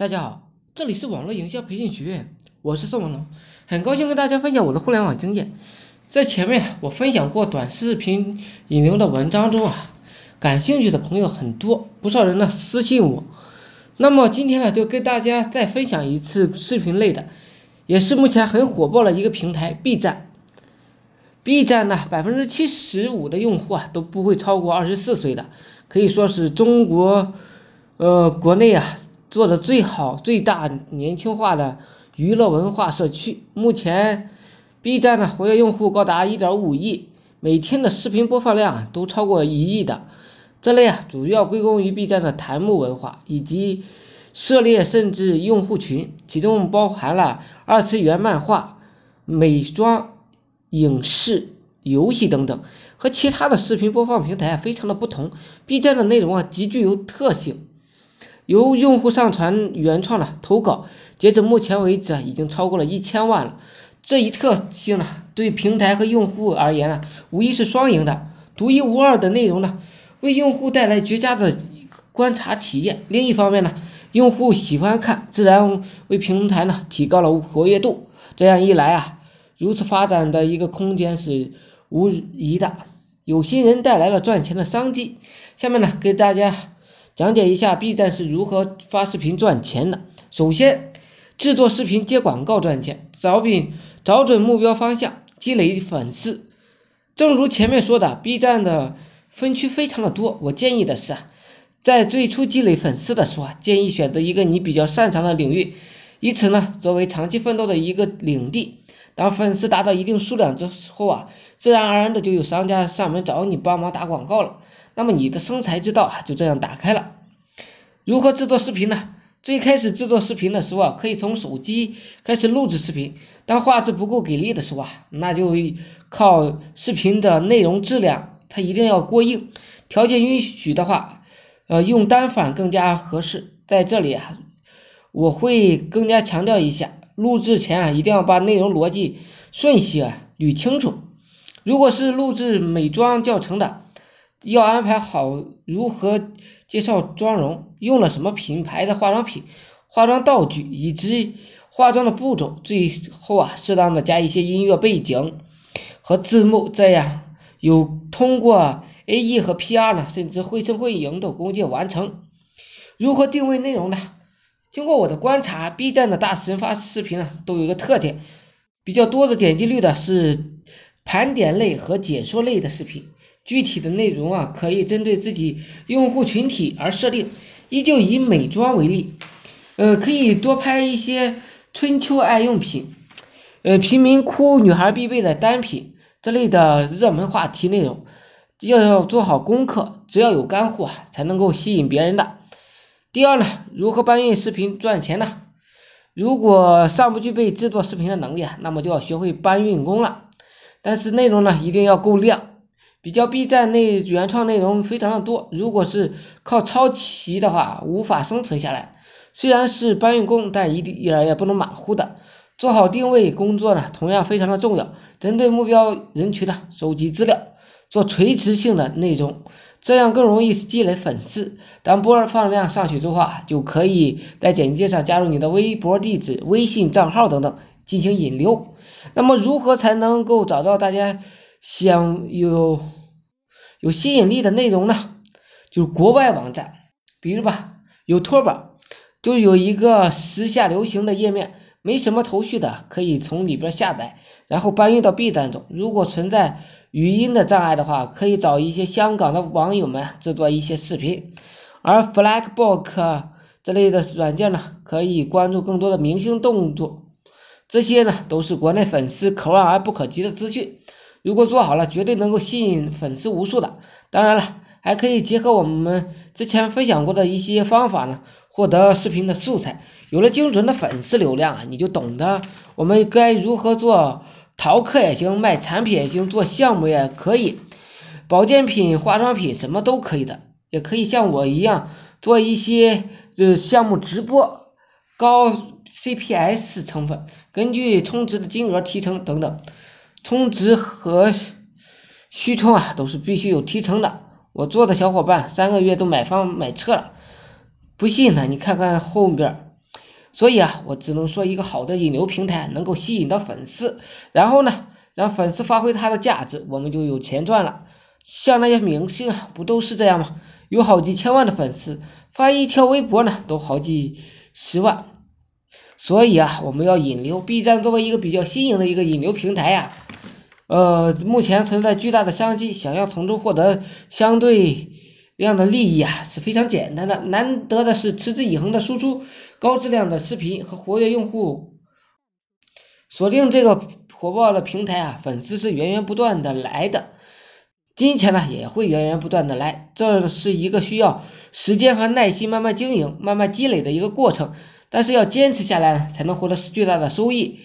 大家好，这里是网络营销培训学院，我是宋文龙，很高兴跟大家分享我的互联网经验。在前面我分享过短视频引流的文章中啊，感兴趣的朋友很多，不少人呢私信我。那么今天呢，就跟大家再分享一次视频类的，也是目前很火爆的一个平台 B 站。B 站呢，百分之七十五的用户啊都不会超过二十四岁的，可以说是中国呃国内啊。做的最好、最大年轻化的娱乐文化社区。目前，B 站的活跃用户高达1.5亿，每天的视频播放量都超过一亿的。这类啊，主要归功于 B 站的弹幕文化以及涉猎甚至用户群，其中包含了二次元漫画、美妆、影视、游戏等等。和其他的视频播放平台非常的不同，B 站的内容啊极具有特性。由用户上传原创的投稿，截止目前为止，已经超过了一千万了。这一特性呢，对平台和用户而言呢，无疑是双赢的。独一无二的内容呢，为用户带来绝佳的观察体验。另一方面呢，用户喜欢看，自然为平台呢提高了活跃度。这样一来啊，如此发展的一个空间是无疑的，有心人带来了赚钱的商机。下面呢，给大家。讲解一下 B 站是如何发视频赚钱的。首先，制作视频接广告赚钱，找准找准目标方向，积累粉丝。正如前面说的，B 站的分区非常的多。我建议的是啊，在最初积累粉丝的时候啊，建议选择一个你比较擅长的领域，以此呢作为长期奋斗的一个领地。当粉丝达到一定数量之后啊，自然而然的就有商家上门找你帮忙打广告了。那么你的生财之道啊就这样打开了。如何制作视频呢？最开始制作视频的时候啊，可以从手机开始录制视频。当画质不够给力的时候啊，那就靠视频的内容质量，它一定要过硬。条件允许的话，呃，用单反更加合适。在这里啊，我会更加强调一下，录制前啊，一定要把内容逻辑顺序啊捋清楚。如果是录制美妆教程的。要安排好如何介绍妆容，用了什么品牌的化妆品、化妆道具以及化妆的步骤，最后啊，适当的加一些音乐背景和字幕，这样有通过 AE 和 PR 呢，甚至绘声绘影的工具完成。如何定位内容呢？经过我的观察，B 站的大神发视频呢，都有一个特点，比较多的点击率的是盘点类和解说类的视频。具体的内容啊，可以针对自己用户群体而设定。依旧以美妆为例，呃，可以多拍一些春秋爱用品，呃，贫民窟女孩必备的单品这类的热门话题内容。要要做好功课，只要有干货，才能够吸引别人的。第二呢，如何搬运视频赚钱呢？如果尚不具备制作视频的能力啊，那么就要学会搬运工了。但是内容呢，一定要够量。比较 B 站内原创内容非常的多，如果是靠抄袭的话，无法生存下来。虽然是搬运工，但一定一点也不能马虎的。做好定位工作呢，同样非常的重要。针对目标人群的收集资料，做垂直性的内容，这样更容易积累粉丝。当播放量上去之后啊，就可以在简介上加入你的微博地址、微信账号等等进行引流。那么如何才能够找到大家？想有有吸引力的内容呢，就是国外网站，比如吧，有托吧，就有一个时下流行的页面，没什么头绪的，可以从里边下载，然后搬运到 B 站中。如果存在语音的障碍的话，可以找一些香港的网友们制作一些视频。而 Flagbook 这类的软件呢，可以关注更多的明星动作，这些呢都是国内粉丝可望而不可及的资讯。如果做好了，绝对能够吸引粉丝无数的。当然了，还可以结合我们之前分享过的一些方法呢，获得视频的素材。有了精准的粉丝流量啊，你就懂得我们该如何做淘客也行，卖产品也行，做项目也可以，保健品、化妆品什么都可以的。也可以像我一样做一些呃项目直播，高 CPS 成分，根据充值的金额提成等等。充值和续充啊，都是必须有提成的。我做的小伙伴三个月都买房买车了，不信呢？你看看后边所以啊，我只能说一个好的引流平台能够吸引到粉丝，然后呢，让粉丝发挥他的价值，我们就有钱赚了。像那些明星啊，不都是这样吗？有好几千万的粉丝，发一条微博呢，都好几十万。所以啊，我们要引流。B 站作为一个比较新颖的一个引流平台呀，呃，目前存在巨大的商机，想要从中获得相对量的利益啊，是非常简单的。难得的是持之以恒的输出高质量的视频和活跃用户，锁定这个火爆的平台啊，粉丝是源源不断的来的，金钱呢也会源源不断的来。这是一个需要时间和耐心慢慢经营、慢慢积累的一个过程。但是要坚持下来，才能获得巨大的收益。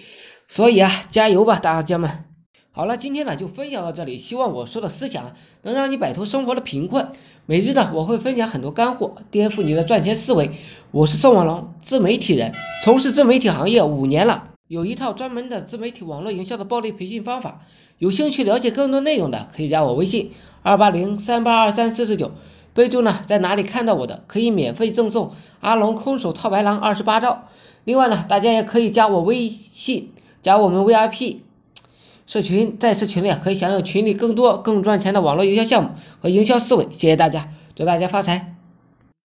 所以啊，加油吧，大家们！好了，今天呢就分享到这里。希望我说的思想能让你摆脱生活的贫困。每日呢，我会分享很多干货，颠覆你的赚钱思维。我是宋文龙，自媒体人，从事自媒体行业五年了，有一套专门的自媒体网络营销的暴力培训方法。有兴趣了解更多内容的，可以加我微信二八零三八二三四四九。备注呢，在哪里看到我的，可以免费赠送阿龙空手套白狼二十八招。另外呢，大家也可以加我微信，加我们 VIP 社群，在社群里可以享有群里更多更赚钱的网络营销项目和营销思维。谢谢大家，祝大家发财！